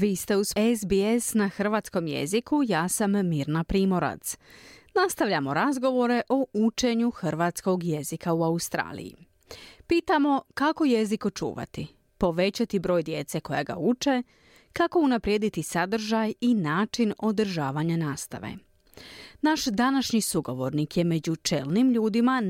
Vi ste uz SBS na hrvatskom jeziku, ja sam Mirna Primorac. Nastavljamo razgovore o učenju hrvatskog jezika u Australiji. Pitamo kako jezik očuvati, povećati broj djece koja ga uče, kako unaprijediti sadržaj i način održavanja nastave. Naš današnji sugovornik je među čelnim ljudima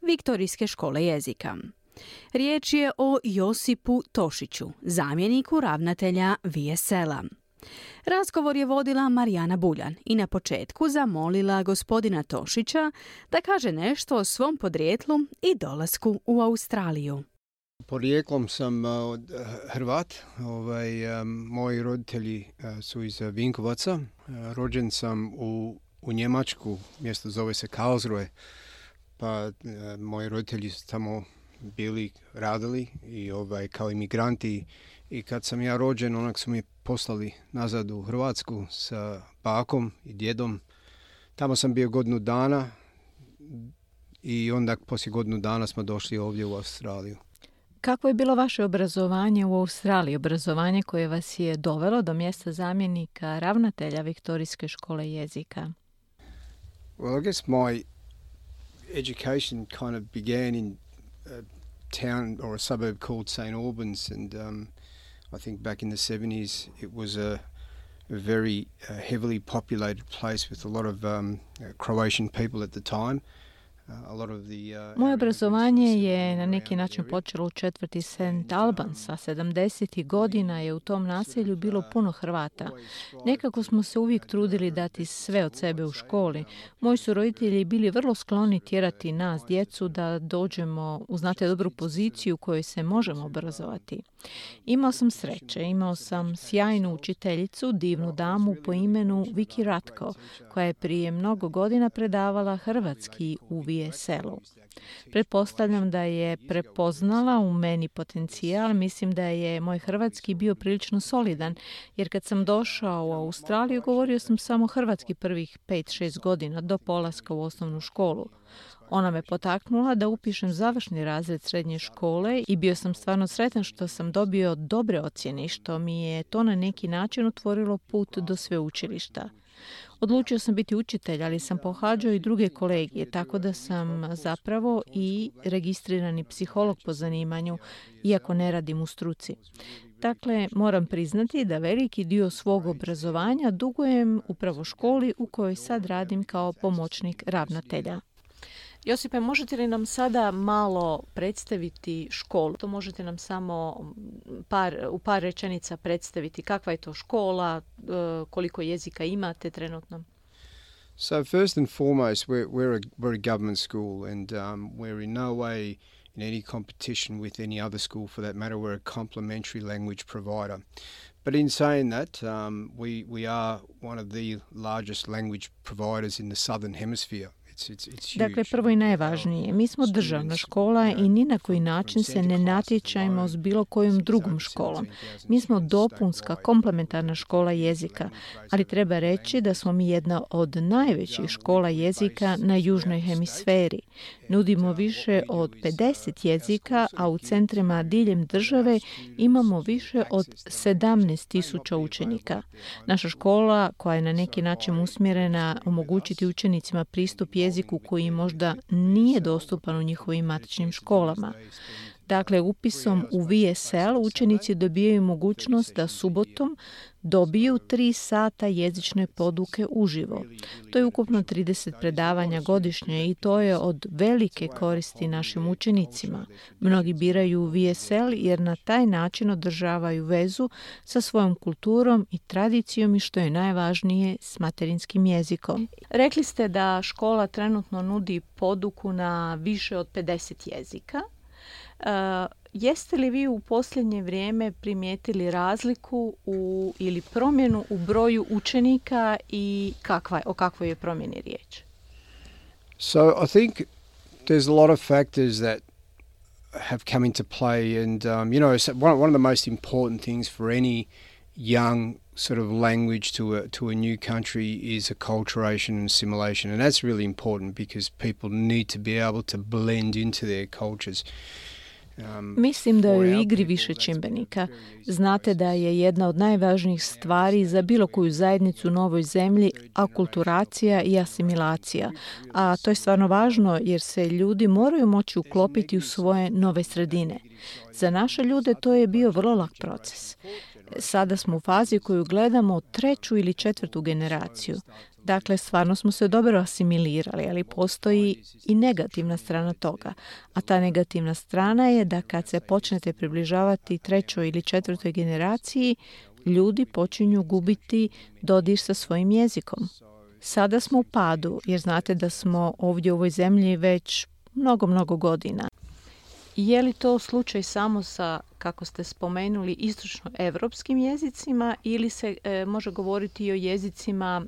Viktorijske škole jezika. Riječ je o Josipu Tošiću, zamjeniku ravnatelja Vijesela. Razgovor je vodila Marijana Buljan i na početku zamolila gospodina Tošića da kaže nešto o svom podrijetlu i dolasku u Australiju. Porijeklom sam od Hrvat. Ovaj, moji roditelji su iz Vinkovaca. Rođen sam u, u Njemačku, mjesto zove se Karlsruhe. Pa moji roditelji su tamo bili radili i ovaj, kao imigranti i kad sam ja rođen onak su mi poslali nazad u Hrvatsku sa bakom i djedom. Tamo sam bio godinu dana i onda poslije godinu dana smo došli ovdje u Australiju. Kako je bilo vaše obrazovanje u Australiji, obrazovanje koje vas je dovelo do mjesta zamjenika ravnatelja Viktorijske škole jezika? Well, I guess my education kind of began in a town or a suburb called St Albans, and um, I think back in the 70s it was a, a very uh, heavily populated place with a lot of um, Croatian people at the time. Moje obrazovanje je na neki način počelo u četvrti St. Albans, a 70. godina je u tom naselju bilo puno Hrvata. Nekako smo se uvijek trudili dati sve od sebe u školi. Moji su roditelji bili vrlo skloni tjerati nas, djecu, da dođemo u znate dobru poziciju u kojoj se možemo obrazovati. Imao sam sreće, imao sam sjajnu učiteljicu, divnu damu po imenu Viki Ratko, koja je prije mnogo godina predavala hrvatski u selu. Pretpostavljam da je prepoznala u meni potencijal, mislim da je moj hrvatski bio prilično solidan, jer kad sam došao u Australiju govorio sam samo hrvatski prvih 5-6 godina do polaska u osnovnu školu. Ona me potaknula da upišem završni razred srednje škole i bio sam stvarno sretan što sam dobio dobre ocjene i što mi je to na neki način otvorilo put do sveučilišta. Odlučio sam biti učitelj, ali sam pohađao i druge kolegije, tako da sam zapravo i registrirani psiholog po zanimanju, iako ne radim u struci. Dakle, moram priznati da veliki dio svog obrazovanja dugujem upravo školi u kojoj sad radim kao pomoćnik ravnatelja. Josipe, možete li nam sada malo predstaviti školu? To možete nam samo par, u par rečenica predstaviti kakva je to škola, koliko jezika imate trenutno? So first and foremost, we're, we're, a, we're a government school and um, we're in no way in any competition with any other school for that matter. We're a complementary language provider. But in saying that, um, we, we are one of the largest language providers in the southern hemisphere. Dakle, prvo i najvažnije, mi smo državna škola i ni na koji način se ne natječajmo s bilo kojom drugom školom. Mi smo dopunska, komplementarna škola jezika, ali treba reći da smo mi jedna od najvećih škola jezika na južnoj hemisferi. Nudimo više od 50 jezika, a u centrima diljem države imamo više od 17 tisuća učenika. Naša škola, koja je na neki način usmjerena omogućiti učenicima pristup jeziku koji možda nije dostupan u njihovim matičnim školama. Dakle, upisom u VSL učenici dobijaju mogućnost da subotom dobiju tri sata jezične poduke uživo. To je ukupno 30 predavanja godišnje i to je od velike koristi našim učenicima. Mnogi biraju VSL jer na taj način održavaju vezu sa svojom kulturom i tradicijom i što je najvažnije s materinskim jezikom. Rekli ste da škola trenutno nudi poduku na više od 50 jezika. Uh, jeste li vi u posljednje vrijeme primijetili razliku u, ili promjenu u broju učenika i kakva, o kakvoj je promjeni riječ? So I think there's a lot of factors that have come into play and um, you know one, one of the most important things for any young sort of language to a to a new country is acculturation and assimilation and that's really important because people need to be able to blend into their cultures Mislim da je u igri više čimbenika. Znate da je jedna od najvažnijih stvari za bilo koju zajednicu u novoj zemlji akulturacija i asimilacija. A to je stvarno važno jer se ljudi moraju moći uklopiti u svoje nove sredine. Za naše ljude to je bio vrlo lak proces. Sada smo u fazi koju gledamo treću ili četvrtu generaciju. Dakle, stvarno smo se dobro asimilirali, ali postoji i negativna strana toga. A ta negativna strana je da kad se počnete približavati trećoj ili četvrtoj generaciji, ljudi počinju gubiti dodir sa svojim jezikom. Sada smo u padu, jer znate da smo ovdje u ovoj zemlji već mnogo, mnogo godina. Je li to slučaj samo sa, kako ste spomenuli, istočno-evropskim jezicima ili se e, može govoriti i o jezicima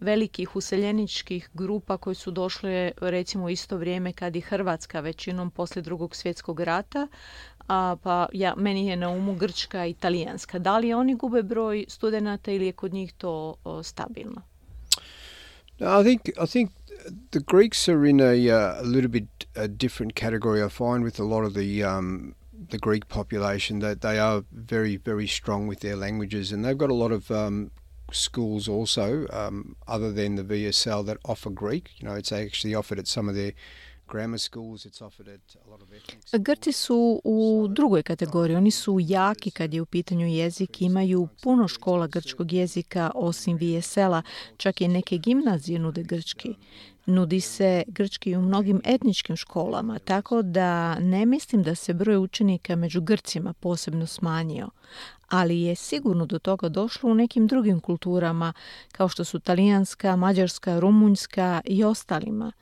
velikih useljeničkih grupa koji su došle recimo isto vrijeme kad i Hrvatska većinom poslije drugog svjetskog rata, a pa ja, meni je na umu grčka i talijanska. Da li oni gube broj studenata ili je kod njih to stabilno? I think, I think the Greeks are in a, uh, a little bit a different category. I find with a lot of the um, the Greek population that they are very very strong with their languages, and they've got a lot of um, schools also, um, other than the VSL, that offer Greek. You know, it's actually offered at some of their Grci su u drugoj kategoriji. Oni su jaki kad je u pitanju jezik. Imaju puno škola grčkog jezika osim VSL-a. Čak i neke gimnazije nude grčki. Nudi se grčki u mnogim etničkim školama, tako da ne mislim da se broj učenika među Grcima posebno smanjio. Ali je sigurno do toga došlo u nekim drugim kulturama, kao što su talijanska, mađarska, rumunjska i ostalima.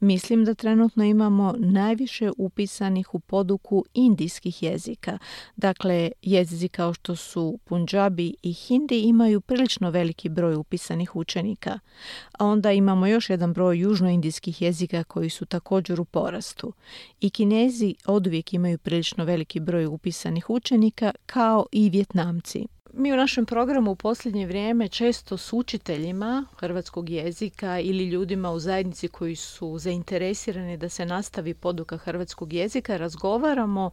Mislim da trenutno imamo najviše upisanih u poduku indijskih jezika. Dakle, jezici kao što su Punjabi i Hindi imaju prilično veliki broj upisanih učenika. A onda imamo još jedan broj južnoindijskih jezika koji su također u porastu. I Kinezi oduvijek imaju prilično veliki broj upisanih učenika kao i Vjetnamci. Mi u našem programu u posljednje vrijeme često s učiteljima hrvatskog jezika ili ljudima u zajednici koji su zainteresirani da se nastavi poduka hrvatskog jezika razgovaramo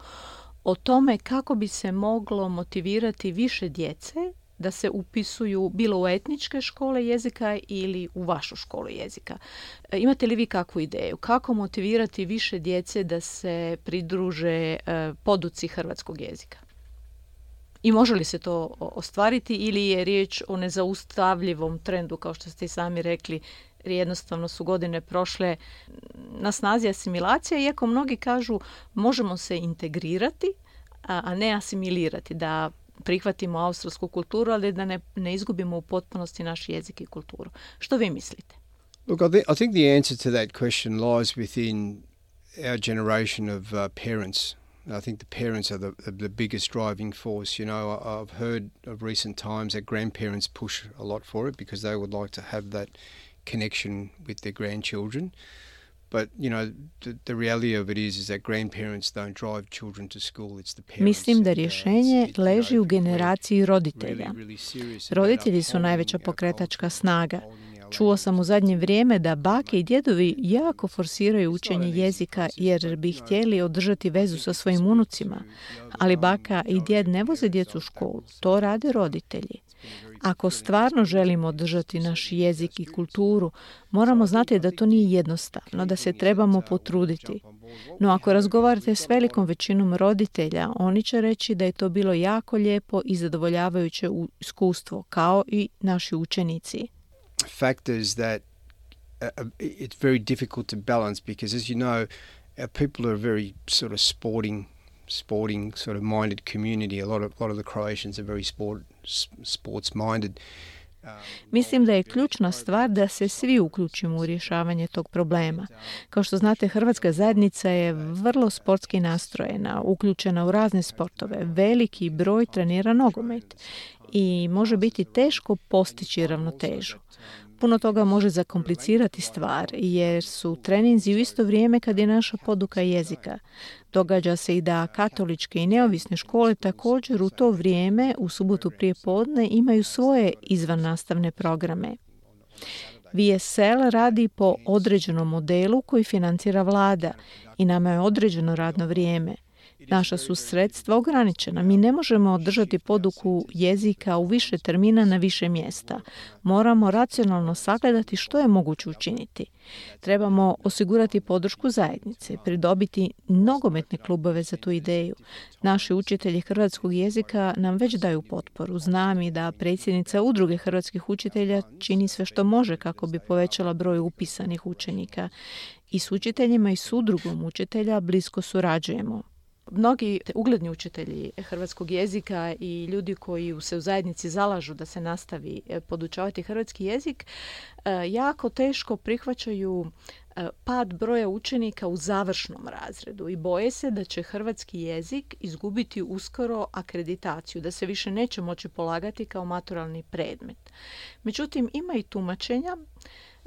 o tome kako bi se moglo motivirati više djece da se upisuju bilo u etničke škole jezika ili u vašu školu jezika. E, imate li vi kakvu ideju? Kako motivirati više djece da se pridruže e, poduci hrvatskog jezika? I može li se to ostvariti ili je riječ o nezaustavljivom trendu kao što ste i sami rekli jednostavno su godine prošle na snazi asimilacija iako mnogi kažu možemo se integrirati a ne asimilirati da prihvatimo australsku kulturu ali da ne, ne izgubimo u potpunosti naš jezik i kulturu. Što vi mislite? Look, I think the answer to that question lies within our generation of uh, parents I think the parents are the, the biggest driving force. You know, I've heard of recent times that grandparents push a lot for it because they would like to have that connection with their grandchildren. But, you know, the, the reality of it is, is that grandparents don't drive children to school, it's the parents. Mislim da rješenje leži u generaciji roditelja. Roditelji su najveća pokretačka snaga. Čuo sam u zadnje vrijeme da bake i djedovi jako forsiraju učenje jezika jer bi htjeli održati vezu sa svojim unucima. Ali baka i djed ne voze djecu u školu, to rade roditelji. Ako stvarno želimo održati naš jezik i kulturu, moramo znati da to nije jednostavno, da se trebamo potruditi. No ako razgovarate s velikom većinom roditelja, oni će reći da je to bilo jako lijepo i zadovoljavajuće iskustvo, kao i naši učenici. Factors that uh, uh, it's very difficult to balance because, as you know, our people are very sort of sporting, sporting sort of minded community. A lot of a lot of the Croatians are very sport sports minded. Um, Mislim da je ključna stvar da se svi uključimo u rješavanje tog problema. Kao što znate, Hrvatska zajednica je vrlo sportski nastrojena, uključena u razne sportove. Veliki broj trenira nogomet i može biti teško postići ravnotežu. Puno toga može zakomplicirati stvar jer su treninzi u isto vrijeme kad je naša poduka jezika. Događa se i da katoličke i neovisne škole također u to vrijeme u subotu prije podne imaju svoje izvannastavne programe. VSL radi po određenom modelu koji financira vlada i nama je određeno radno vrijeme. Naša su sredstva ograničena. Mi ne možemo održati poduku jezika u više termina na više mjesta. Moramo racionalno sagledati što je moguće učiniti. Trebamo osigurati podršku zajednice, pridobiti nogometne klubove za tu ideju. Naši učitelji hrvatskog jezika nam već daju potporu. Znam i da predsjednica udruge hrvatskih učitelja čini sve što može kako bi povećala broj upisanih učenika. I s učiteljima i s udrugom učitelja blisko surađujemo. Mnogi ugledni učitelji hrvatskog jezika i ljudi koji se u zajednici zalažu da se nastavi e, podučavati hrvatski jezik e, jako teško prihvaćaju e, pad broja učenika u završnom razredu i boje se da će hrvatski jezik izgubiti uskoro akreditaciju, da se više neće moći polagati kao maturalni predmet. Međutim, ima i tumačenja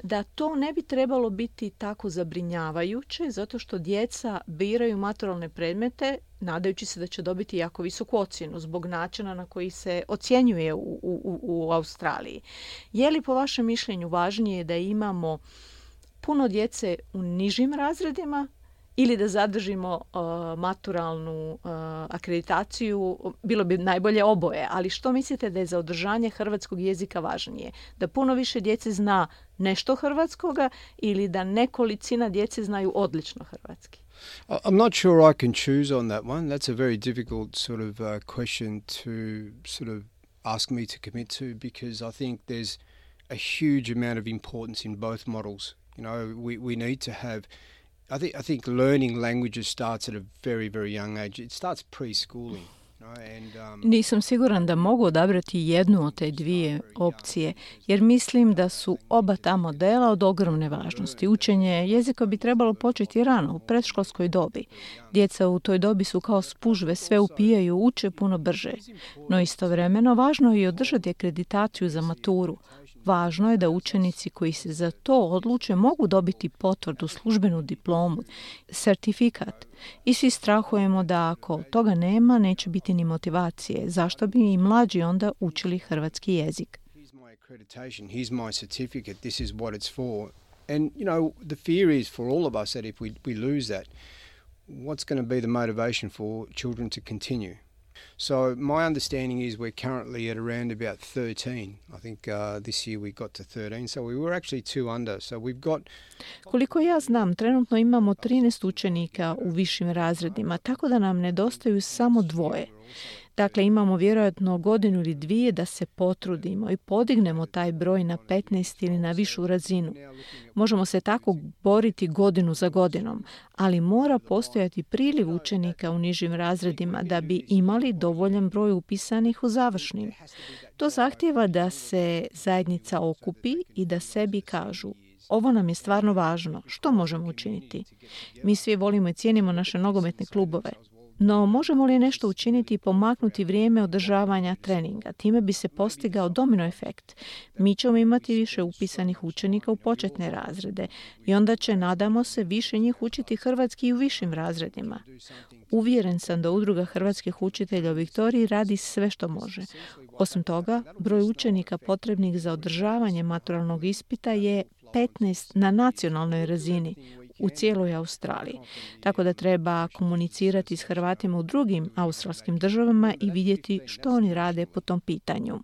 da to ne bi trebalo biti tako zabrinjavajuće zato što djeca biraju maturalne predmete nadajući se da će dobiti jako visoku ocjenu zbog načina na koji se ocjenjuje u, u, u Australiji. Je li po vašem mišljenju važnije da imamo puno djece u nižim razredima ili da zadržimo uh, maturalnu uh, akreditaciju, bilo bi najbolje oboje, ali što mislite da je za održanje hrvatskog jezika važnije? Da puno više djece zna nešto hrvatskoga ili da nekolicina djece znaju odlično hrvatski? I'm not sure I can choose on that one. That's a very difficult sort of uh, question to sort of ask me to commit to because I think there's a huge amount of importance in both models. You know, we, we need to have I think I think learning languages starts at a very very young age. It starts preschooling. Um, Nisam siguran da mogu odabrati jednu od te dvije opcije, jer mislim da su oba ta modela od ogromne važnosti. Učenje jezika bi trebalo početi rano, u predškolskoj dobi. Djeca u toj dobi su kao spužve, sve upijaju, uče puno brže. No istovremeno važno je i održati akreditaciju za maturu, Važno je da učenici koji se za to odluče mogu dobiti potvrdu, službenu diplomu, certifikat. I svi strahujemo da ako toga nema, neće biti ni motivacije. Zašto bi i mlađi onda učili hrvatski jezik? And, you know, the fear is for all of us that if we, we lose that, what's going to be the motivation for children to continue? So my understanding is we're currently at around about 13. I think uh, this year we got to 13, so we were actually two under. So we've got Koliko ja znam, trenutno imamo 13 učenika u višim razredima, tako da nam nedostaju samo dvoje. Dakle, imamo vjerojatno godinu ili dvije da se potrudimo i podignemo taj broj na 15 ili na višu razinu. Možemo se tako boriti godinu za godinom, ali mora postojati priliv učenika u nižim razredima da bi imali dovoljan broj upisanih u završnim. To zahtjeva da se zajednica okupi i da sebi kažu ovo nam je stvarno važno. Što možemo učiniti? Mi svi volimo i cijenimo naše nogometne klubove. No možemo li nešto učiniti i pomaknuti vrijeme održavanja treninga? Time bi se postigao domino efekt. Mi ćemo imati više upisanih učenika u početne razrede i onda će, nadamo se, više njih učiti hrvatski i u višim razredima. Uvjeren sam da udruga hrvatskih učitelja u Viktoriji radi sve što može. Osim toga, broj učenika potrebnih za održavanje maturalnog ispita je 15 na nacionalnoj razini u cijeloj Australiji. Tako da treba komunicirati s Hrvatima u drugim australskim državama i vidjeti što oni rade po tom pitanju.